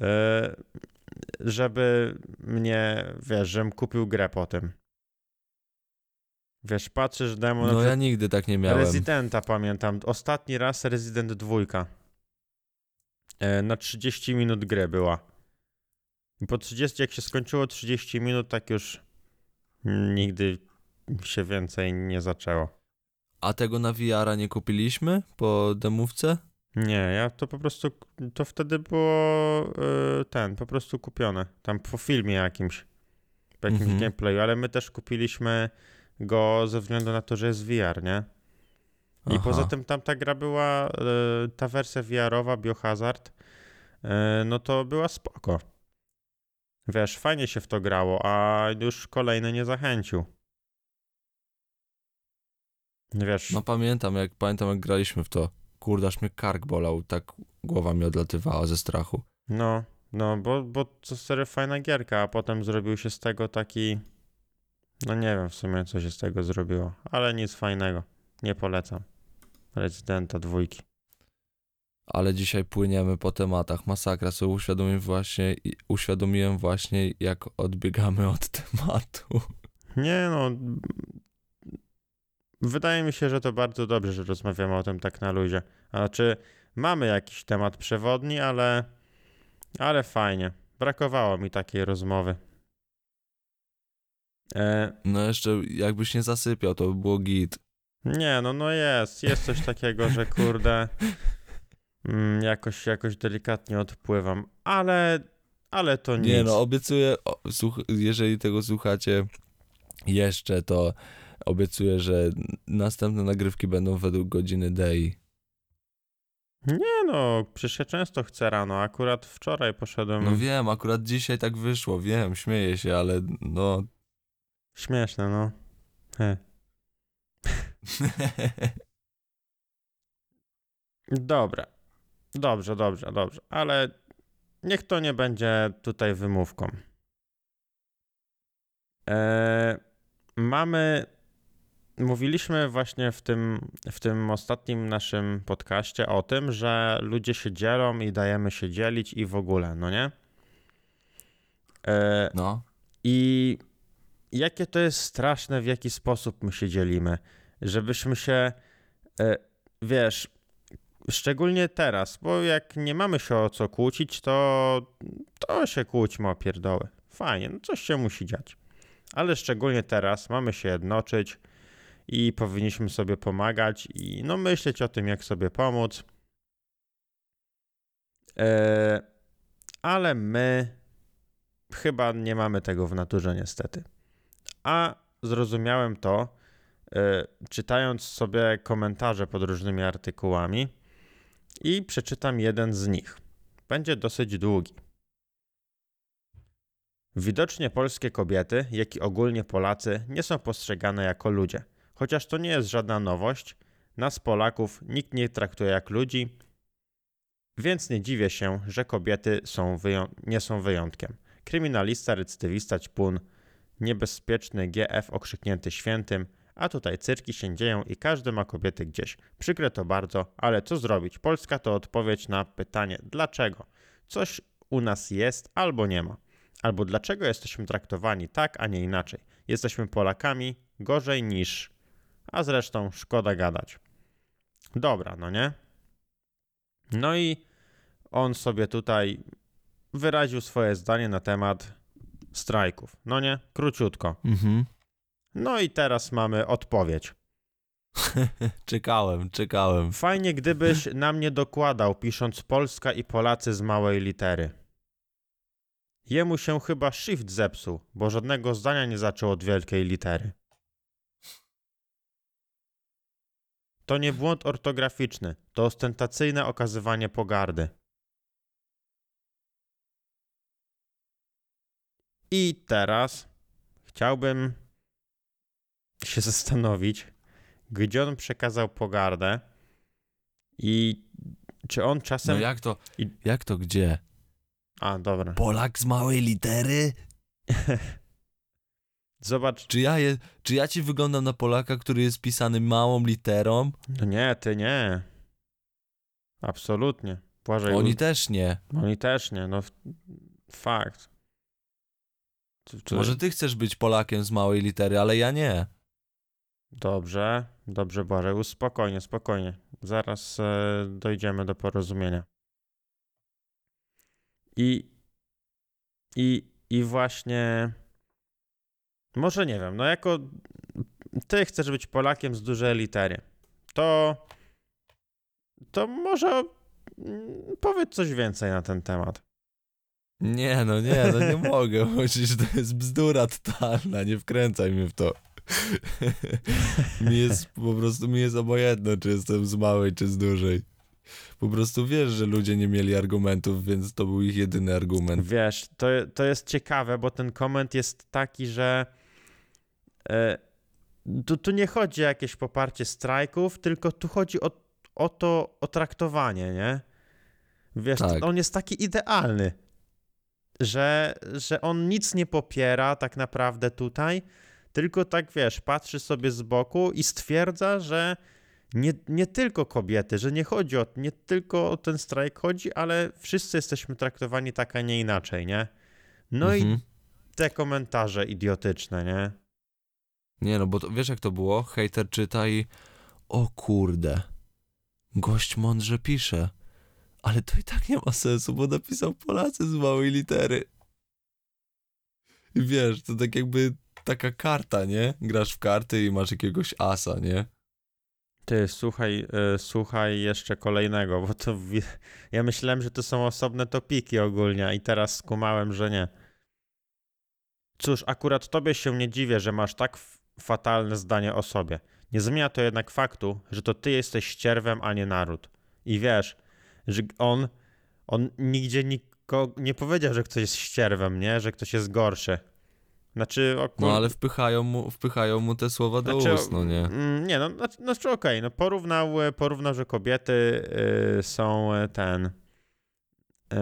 Speaker 1: e, żeby mnie, wiesz, żebym kupił grę po tym. Wiesz, patrzysz demo,
Speaker 2: No ja nigdy tak nie miałem.
Speaker 1: Residenta pamiętam. Ostatni raz Resident 2. E, na 30 minut gry była. I po 30, jak się skończyło 30 minut, tak już nigdy się więcej nie zaczęło.
Speaker 2: A tego na VR-a nie kupiliśmy po demówce?
Speaker 1: Nie, ja to po prostu, to wtedy było e, ten, po prostu kupione. Tam po filmie jakimś, po jakimś
Speaker 2: Mhm.
Speaker 1: gameplayu, ale my też kupiliśmy go ze względu na to, że jest VR, nie? I
Speaker 2: Aha.
Speaker 1: poza tym tam ta gra była, e, ta wersja VR-owa, Biohazard, e, no to była spoko. Wiesz, fajnie się w to grało, a już kolejny nie zachęcił. Wiesz,
Speaker 2: No pamiętam, jak pamiętam jak graliśmy w to. Kurde, aż mnie kark bolał, tak głowa mi odlatywała ze strachu.
Speaker 1: no, no, bo, bo to serio fajna gierka, a potem zrobił się z tego taki, no nie wiem w sumie, co się z tego zrobiło, ale nic fajnego, nie polecam. Residenta dwójki.
Speaker 2: Ale dzisiaj płyniemy po tematach. Masakra, sobie uświadomiłem właśnie, uświadomiłem właśnie, jak odbiegamy od <laughs> tematu.
Speaker 1: Nie no. Wydaje mi się, że to bardzo dobrze, że rozmawiamy o tym tak na luzie. Znaczy, mamy jakiś temat przewodni, ale. Ale fajnie. Brakowało mi takiej rozmowy. E,
Speaker 2: No jeszcze jakbyś nie zasypiał, to by było git.
Speaker 1: Nie, no, no jest. Jest coś takiego, że kurde. Mm, jakoś, jakoś delikatnie odpływam, ale. Ale to nic.
Speaker 2: Nie no, obiecuję, o, słuch- jeżeli tego słuchacie jeszcze, to obiecuję, że następne nagrywki będą według godziny DEI.
Speaker 1: Nie no, przecież ja często chcę rano. Akurat wczoraj poszedłem.
Speaker 2: No wiem, akurat dzisiaj tak wyszło, wiem, śmieję się, ale no...
Speaker 1: Śmieszne, no. He. Dobra. Dobrze, dobrze, dobrze. Ale niech to nie będzie tutaj wymówką. E, mamy. Mówiliśmy właśnie w tym, w tym ostatnim naszym podcaście o tym, że ludzie się dzielą i dajemy się dzielić i w ogóle, no nie? E,
Speaker 2: No,
Speaker 1: i jakie to jest straszne, w jaki sposób my się dzielimy. Żebyśmy się, e, wiesz, szczególnie teraz, bo jak nie mamy się o co kłócić, to, to się kłóćmy o pierdoły. Fajnie, no coś się musi dziać. Ale szczególnie teraz mamy się jednoczyć i powinniśmy sobie pomagać i no myśleć o tym, jak sobie pomóc. E, ale my chyba nie mamy tego w naturze niestety. A zrozumiałem to, e, czytając sobie komentarze pod różnymi artykułami i przeczytam jeden z nich. Będzie dosyć długi. Widocznie polskie kobiety, jak i ogólnie Polacy, nie są postrzegane jako ludzie. Chociaż to nie jest żadna nowość, nas Polaków nikt nie traktuje jak ludzi, więc nie dziwię się, że kobiety są nie są wyjątkiem. Kryminalista, recydywista, ćpun, niebezpieczny GF okrzyknięty świętym, a tutaj cyrki się dzieją i każdy ma kobiety gdzieś. Przykre to bardzo, ale co zrobić? Polska to odpowiedź na pytanie dlaczego? Coś u nas jest albo nie ma. Albo dlaczego jesteśmy traktowani tak, a nie inaczej? Jesteśmy Polakami gorzej niż. A zresztą szkoda gadać. Dobra, no nie? No i on sobie tutaj wyraził swoje zdanie na temat strajków. No nie? Króciutko.
Speaker 2: mhm.
Speaker 1: No i teraz mamy odpowiedź. <laughs>
Speaker 2: czekałem, czekałem.
Speaker 1: Fajnie, gdybyś <laughs> nam nie dokładał, pisząc Polska i Polacy z małej litery. Jemu się chyba shift zepsuł, bo żadnego zdania nie zaczął od wielkiej litery. To nie błąd ortograficzny, to ostentacyjne okazywanie pogardy. I teraz chciałbym się zastanowić, gdzie on przekazał pogardę i czy on
Speaker 2: No
Speaker 1: czasem.
Speaker 2: jak to, jak to gdzie?
Speaker 1: A, dobra.
Speaker 2: Polak z małej litery? <laughs>
Speaker 1: Zobacz.
Speaker 2: Czy ja, je, czy ja ci wyglądam na Polaka, który jest pisany małą literą?
Speaker 1: No nie, ty nie. Absolutnie. Błażej,
Speaker 2: Oni
Speaker 1: Oni,
Speaker 2: też nie.
Speaker 1: oni też nie, no fakt. Czy- czy-
Speaker 2: Może ty chcesz być Polakiem z małej litery, ale ja nie.
Speaker 1: Dobrze, dobrze, Błażej, spokojnie, spokojnie. Zaraz e, dojdziemy do porozumienia. I, i, I właśnie, może nie wiem, no jako ty chcesz być Polakiem z dużej litery, to, to może mm, powiedz coś więcej na ten temat.
Speaker 2: Nie, no nie, no nie <laughs> mogę. Przecież to jest bzdura totalna, nie wkręcaj mnie w to. <laughs> mi jest po prostu, mi jest obojętne, czy jestem z małej, czy z dużej. Po prostu wiesz, że ludzie nie mieli argumentów, więc to był ich jedyny argument.
Speaker 1: Wiesz, to, to jest ciekawe, bo ten koment jest taki, że e, tu, tu nie chodzi o jakieś poparcie strajków, tylko tu chodzi o, o to, o traktowanie, nie? Wiesz,
Speaker 2: Tak.
Speaker 1: on jest taki idealny, że, że on nic nie popiera tak naprawdę tutaj, tylko tak, wiesz, patrzy sobie z boku i stwierdza, że nie, nie tylko kobiety, że nie chodzi o, nie tylko o ten strajk chodzi, ale wszyscy jesteśmy traktowani tak, a nie inaczej, nie? No i
Speaker 2: Mhm.
Speaker 1: te komentarze idiotyczne, nie?
Speaker 2: Nie no, bo to, wiesz jak to było? Hejter czyta i o kurde, gość mądrze pisze. Ale to i tak nie ma sensu, bo napisał Polacy z małej litery. I wiesz, to tak jakby taka karta, nie? Grasz w karty i masz jakiegoś asa, nie?
Speaker 1: Ty, słuchaj, y, słuchaj jeszcze kolejnego, bo to ja myślałem, że to są osobne topiki ogólnie i teraz skumałem, że nie. Cóż, akurat tobie się nie dziwię, że masz tak fatalne zdanie o sobie. Nie zmienia to jednak faktu, że to ty jesteś ścierwem, a nie naród. I wiesz, że on, on nigdzie niko, nie powiedział, że ktoś jest ścierwem, nie? Że ktoś jest gorszy. Znaczy,
Speaker 2: No ale wpychają mu, wpychają mu te słowa do
Speaker 1: Znaczy,
Speaker 2: ust, no nie?
Speaker 1: Mm, Nie, no, znaczy, znaczy okej, no porównał, e, porównał, że kobiety y, są e, ten... y,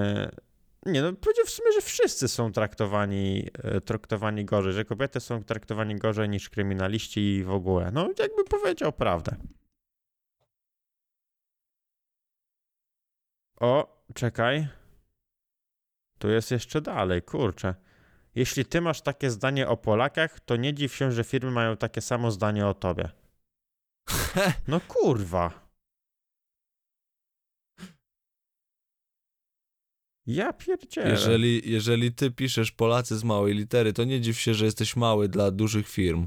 Speaker 1: nie, no powiedział w sumie, że wszyscy są traktowani, y, traktowani gorzej, że kobiety są traktowani gorzej niż kryminaliści i w ogóle. No jakby powiedział prawdę. O, czekaj. Tu jest jeszcze dalej, kurczę. Jeśli ty masz takie zdanie o Polakach, to nie dziw się, że firmy mają takie samo zdanie o tobie. <laughs> No kurwa. Ja pierdzielę.
Speaker 2: Jeżeli, jeżeli ty piszesz Polacy z małej litery, to nie dziw się, że jesteś mały dla dużych firm.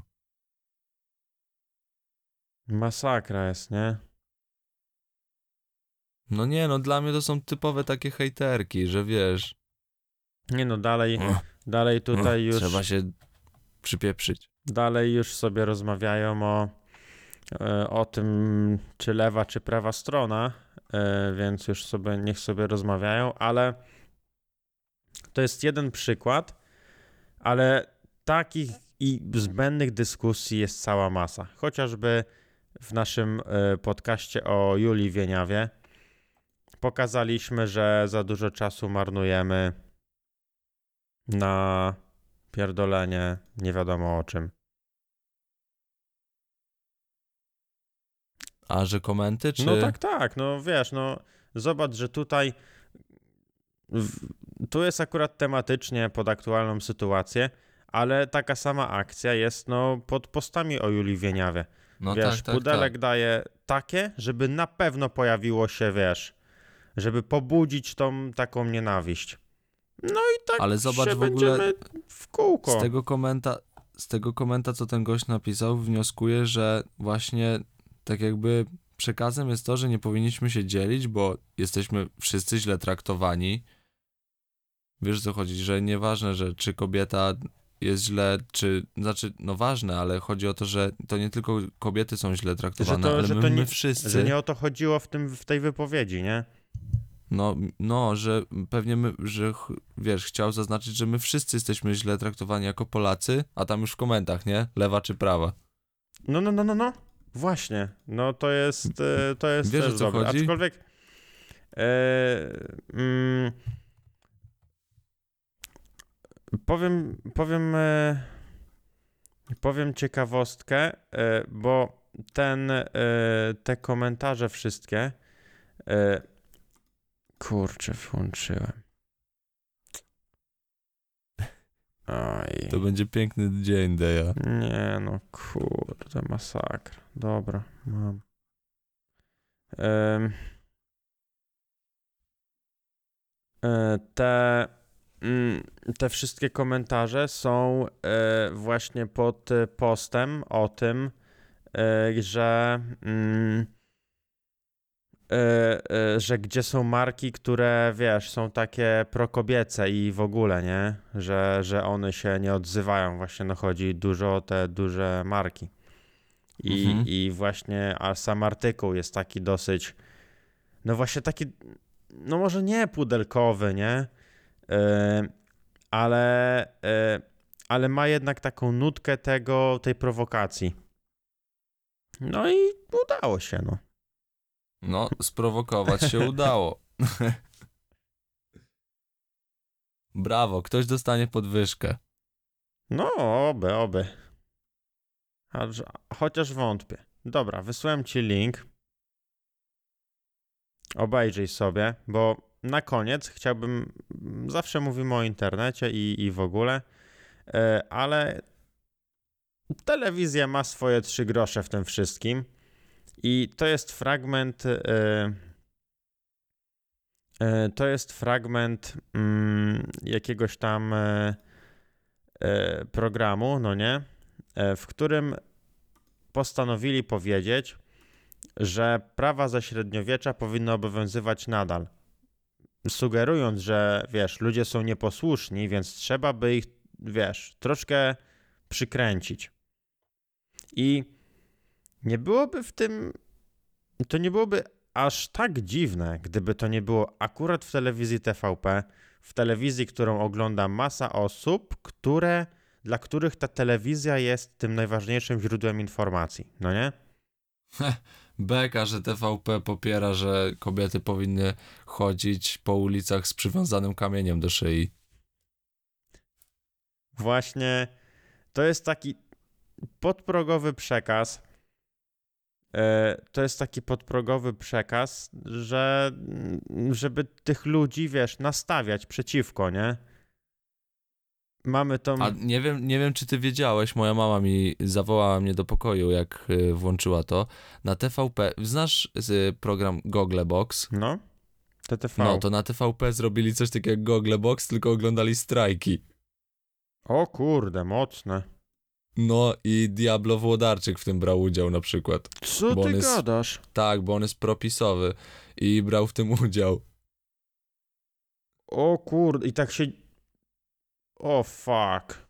Speaker 1: Masakra jest, nie?
Speaker 2: No nie, no dla mnie to są typowe takie hejterki, że wiesz,
Speaker 1: Nie no, dalej, dalej tutaj już,
Speaker 2: trzeba się przypieprzyć.
Speaker 1: dalej już sobie rozmawiają o, e, o tym, czy lewa, czy prawa strona, e, więc już sobie, niech sobie rozmawiają, ale to jest jeden przykład, ale takich i zbędnych dyskusji jest cała masa. Chociażby w naszym e, podcaście o Julii Wieniawie pokazaliśmy, że za dużo czasu marnujemy na pierdolenie nie wiadomo o czym.
Speaker 2: A że komenty, czy...
Speaker 1: No tak, tak, no wiesz, no zobacz, że tutaj w, tu jest akurat tematycznie pod aktualną sytuację, ale taka sama akcja jest no pod postami o Julii Wieniawie.
Speaker 2: no
Speaker 1: wiesz,
Speaker 2: tak, tak,
Speaker 1: Pudelek
Speaker 2: tak.
Speaker 1: daje takie, żeby na pewno pojawiło się, wiesz, żeby pobudzić tą taką nienawiść. No i tak
Speaker 2: Ale zobacz w ogóle
Speaker 1: w kółko.
Speaker 2: z tego komenta, z tego komenta, co ten gość napisał, wnioskuję, że właśnie tak jakby przekazem jest to, że nie powinniśmy się dzielić, bo jesteśmy wszyscy źle traktowani. Wiesz o co chodzi, że nieważne, że czy kobieta jest źle, czy, znaczy, no ważne, ale chodzi o to, że to nie tylko kobiety są źle traktowane,
Speaker 1: to-
Speaker 2: ale
Speaker 1: że
Speaker 2: my,
Speaker 1: to nie-
Speaker 2: my wszyscy.
Speaker 1: Że nie o to chodziło w, tym, w tej wypowiedzi, nie?
Speaker 2: No, no, że pewnie my, że wiesz, chciał zaznaczyć, że my wszyscy jesteśmy źle traktowani jako Polacy, a tam już w komentach, nie? Lewa czy prawa.
Speaker 1: No, no, no, no, no. Właśnie. No to jest, e, to jest
Speaker 2: Wiesz,
Speaker 1: też
Speaker 2: co
Speaker 1: dobre.
Speaker 2: chodzi?
Speaker 1: Aczkolwiek e, mm, powiem, powiem, e, powiem ciekawostkę, bo ten, te komentarze wszystkie kurczę, włączyłem. Oj.
Speaker 2: To będzie piękny dzień, Deja.
Speaker 1: Nie no, kurde, masakra. Dobra, mam. E, te, mm, te wszystkie komentarze są e, właśnie pod e, postem o tym, że mm, że gdzie są marki, które wiesz, są takie prokobiece i w ogóle, nie? Że, że one się nie odzywają. Właśnie no chodzi dużo o te duże marki. I,
Speaker 2: Mhm.
Speaker 1: I właśnie, a sam artykuł jest taki dosyć, no właśnie taki, no może nie pudelkowy, nie? E, ale, e, ale ma jednak taką nutkę tego, tej prowokacji. No i udało się, no.
Speaker 2: No, sprowokować się udało. <laughs> Brawo, ktoś dostanie podwyżkę.
Speaker 1: No, oby, oby. Aż, chociaż wątpię. Dobra, wysłałem ci link. Obejrzyj sobie, bo na koniec chciałbym. Zawsze mówimy o internecie i, i w ogóle, e, ale telewizja ma swoje trzy grosze w tym wszystkim. I to jest fragment. e, e, to jest fragment mm, jakiegoś tam e, programu, no nie? W którym postanowili powiedzieć, że prawa ze średniowiecza powinny obowiązywać nadal. Sugerując, że wiesz, ludzie są nieposłuszni, więc trzeba by ich, wiesz, troszkę przykręcić. I nie byłoby w tym. To nie byłoby aż tak dziwne, gdyby to nie było akurat w telewizji TVP, w telewizji, którą ogląda masa osób, które, dla których ta telewizja jest tym najważniejszym źródłem informacji, no nie? <laughs>
Speaker 2: Beka, że TVP popiera, że kobiety powinny chodzić po ulicach z przywiązanym kamieniem do szyi.
Speaker 1: Właśnie to jest taki podprogowy przekaz. E, To jest taki podprogowy przekaz, że mm, żeby tych ludzi, wiesz, nastawiać przeciwko, nie? Mamy tą.
Speaker 2: A nie wiem, nie wiem, czy ty wiedziałeś, moja mama mi zawołała mnie do pokoju, jak y, włączyła to. Na TVP, znasz program Googlebox?
Speaker 1: No? TTV.
Speaker 2: No, to na TVP zrobili coś takiego jak Googlebox, tylko oglądali strajki.
Speaker 1: O kurde, mocne.
Speaker 2: No i Diablo Włodarczyk w tym brał udział na przykład.
Speaker 1: Co
Speaker 2: Bo
Speaker 1: ty
Speaker 2: jest-
Speaker 1: gadasz?
Speaker 2: Tak, bo on jest propisowy i brał w tym udział.
Speaker 1: O kurde, i tak się. O fuck.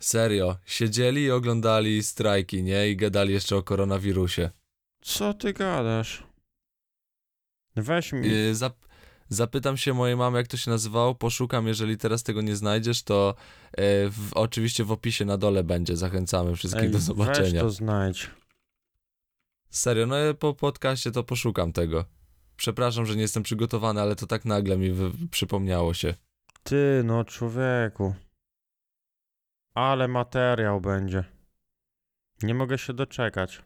Speaker 2: Serio, siedzieli i oglądali strajki, nie? I gadali jeszcze o koronawirusie.
Speaker 1: Co ty gadasz? Weź mi.
Speaker 2: Yy, zap zapytam się mojej mamy, jak to się nazywało, poszukam, jeżeli teraz tego nie znajdziesz, to yy, w, oczywiście w opisie na dole będzie, zachęcamy wszystkich
Speaker 1: Ej,
Speaker 2: do
Speaker 1: Weź
Speaker 2: zobaczenia.
Speaker 1: to znajdź.
Speaker 2: Serio, no ja po podcaście to poszukam tego. Przepraszam, że nie jestem przygotowany, ale to tak nagle mi przypomniało się.
Speaker 1: Ty, no człowieku. Ale materiał będzie. Nie mogę się doczekać.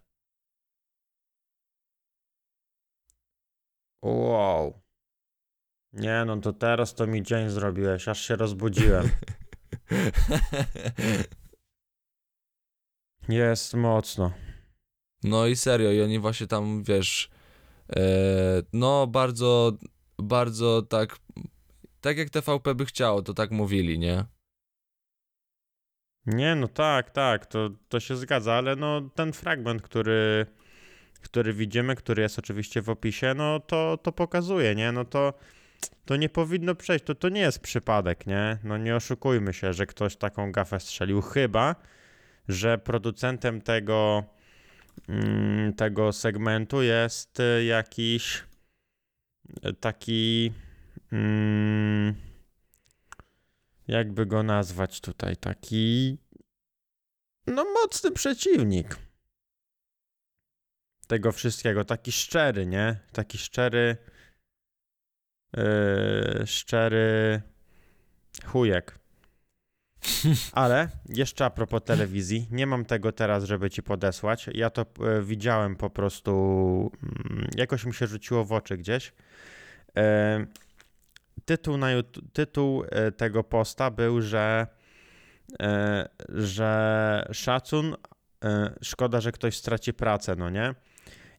Speaker 1: Wow. Nie no, to teraz to mi dzień zrobiłeś, aż się rozbudziłem. <laughs> Jest mocno.
Speaker 2: No i serio, i oni właśnie tam, wiesz, e, no bardzo, bardzo tak, tak jak TVP by chciało, to tak mówili, nie?
Speaker 1: Nie, no tak, tak, to, to się zgadza, ale no ten fragment, który, który widzimy, który jest oczywiście w opisie, no to, to pokazuje, nie? No to, to nie powinno przejść, to, to nie jest przypadek, nie? No nie oszukujmy się, że ktoś taką gafę strzelił, chyba, że producentem tego, mm, tego segmentu jest y, jakiś y, taki... Mm, jakby go nazwać tutaj, taki no mocny przeciwnik tego wszystkiego, taki szczery, nie? Taki szczery yy, szczery chujek. Ale jeszcze a propos telewizji, nie mam tego teraz, żeby ci podesłać. Ja to e, widziałem po prostu, mm, jakoś mi się rzuciło w oczy gdzieś. E, tytuł, na, tytuł e, tego posta był, że, że szacun, szkoda, że ktoś straci pracę, no nie?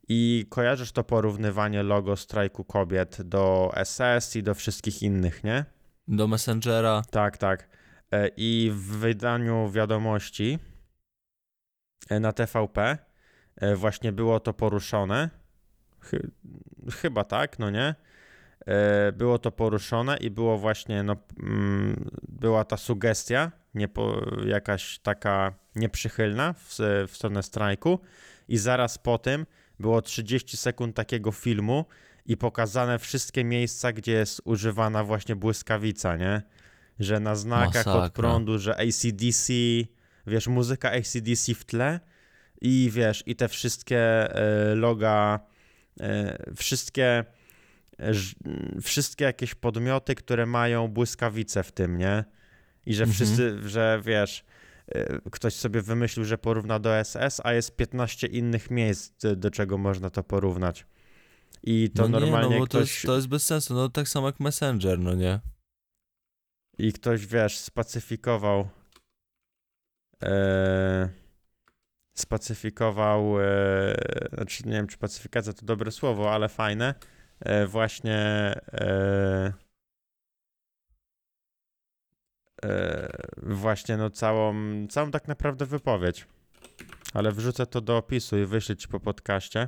Speaker 1: I kojarzysz to porównywanie logo strajku kobiet do SS i do wszystkich innych, nie?
Speaker 2: Do Messengera.
Speaker 1: Tak, tak. E, I w wydaniu wiadomości e, na TVP e, właśnie było to poruszone. Chy- Chyba tak, no nie? Było to poruszone i było właśnie, no, mm, była ta sugestia, niepo, jakaś taka nieprzychylna w, w stronę strajku i zaraz po tym było 30 sekund takiego filmu i pokazane wszystkie miejsca, gdzie jest używana właśnie błyskawica, nie? Że na znakach
Speaker 2: Masakra.
Speaker 1: od prądu, że ACDC, wiesz, muzyka ACDC w tle i wiesz, i te wszystkie e, loga, e, wszystkie, e, wszystkie jakieś podmioty, które mają błyskawice w tym, nie? I że
Speaker 2: Mhm.
Speaker 1: wszyscy, że wiesz, ktoś sobie wymyślił, że porówna do SS, a jest 15 innych miejsc, do czego można to porównać. I to
Speaker 2: no
Speaker 1: normalnie
Speaker 2: nie, no to
Speaker 1: ktoś,
Speaker 2: jest, to jest bez sensu, no tak samo jak Messenger, no nie?
Speaker 1: i ktoś, wiesz, spacyfikował e, spacyfikował, e, znaczy nie wiem, czy pacyfikacja to dobre słowo, ale fajne, e, właśnie e, e, właśnie no całą, całą tak naprawdę wypowiedź. Ale wrzucę to do opisu i wyślę ci po podcaście,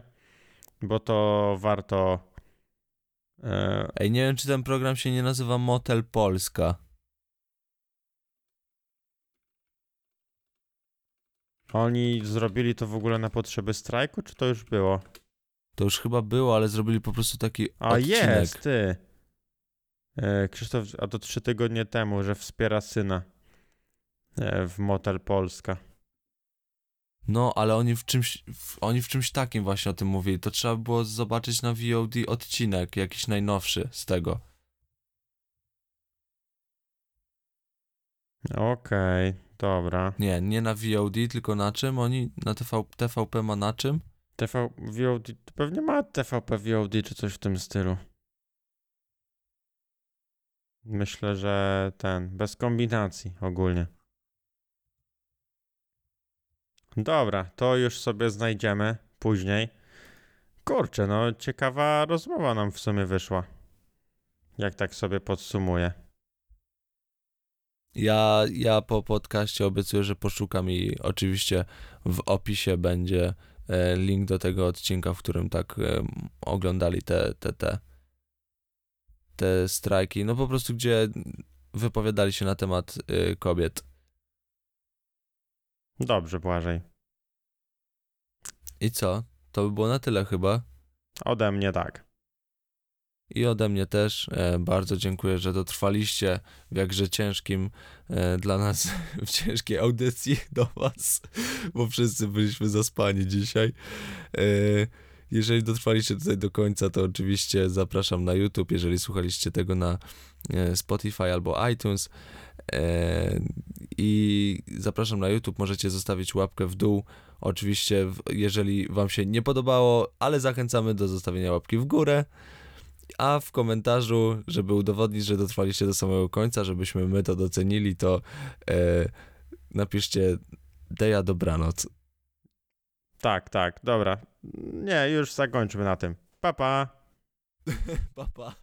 Speaker 1: bo to warto e,
Speaker 2: Ej, nie wiem, czy ten program się nie nazywa Motel Polska.
Speaker 1: Oni zrobili to w ogóle na potrzeby strajku, czy to już było?
Speaker 2: To już chyba było, ale zrobili po prostu taki
Speaker 1: A
Speaker 2: odcinek.
Speaker 1: jest, ty. E, Krzysztof, a to trzy tygodnie temu, że wspiera syna e, w Motel Polska.
Speaker 2: No, ale oni w czymś, w, oni w czymś takim właśnie o tym mówili. To trzeba było zobaczyć na VOD odcinek, jakiś najnowszy z tego.
Speaker 1: Okej, dobra.
Speaker 2: Nie, nie na VOD, tylko na czym? Oni na TV, TVP ma na czym?
Speaker 1: TV VOD, to pewnie ma TVP VOD czy coś w tym stylu. Myślę, że ten, bez kombinacji ogólnie. Dobra, to już sobie znajdziemy później. Kurczę, no ciekawa rozmowa nam w sumie wyszła. Jak tak sobie podsumuję.
Speaker 2: Ja, ja po podcaście obiecuję, że poszukam i oczywiście w opisie będzie e, link do tego odcinka, w którym tak e, oglądali te, te, te, te strajki. No po prostu, gdzie wypowiadali się na temat e, kobiet.
Speaker 1: Dobrze, Błażej.
Speaker 2: I co? To by było na tyle chyba.
Speaker 1: Ode mnie tak.
Speaker 2: I ode mnie też e, bardzo dziękuję, że dotrwaliście w jakże ciężkim e, dla nas, <laughs> w ciężkiej audycji do Was, bo wszyscy byliśmy zaspani dzisiaj. E, jeżeli dotrwaliście tutaj do końca, to oczywiście zapraszam na YouTube, jeżeli słuchaliście tego na e, Spotify albo iTunes. E, I zapraszam na YouTube, możecie zostawić łapkę w dół. Oczywiście, jeżeli Wam się nie podobało, ale zachęcamy do zostawienia łapki w górę. A w komentarzu, żeby udowodnić, że dotrwaliście do samego końca, żebyśmy my to docenili, to e, napiszcie Deja dobranoc.
Speaker 1: Tak, tak, dobra. Nie, już zakończmy na tym. Pa, pa. <laughs>
Speaker 2: pa, pa.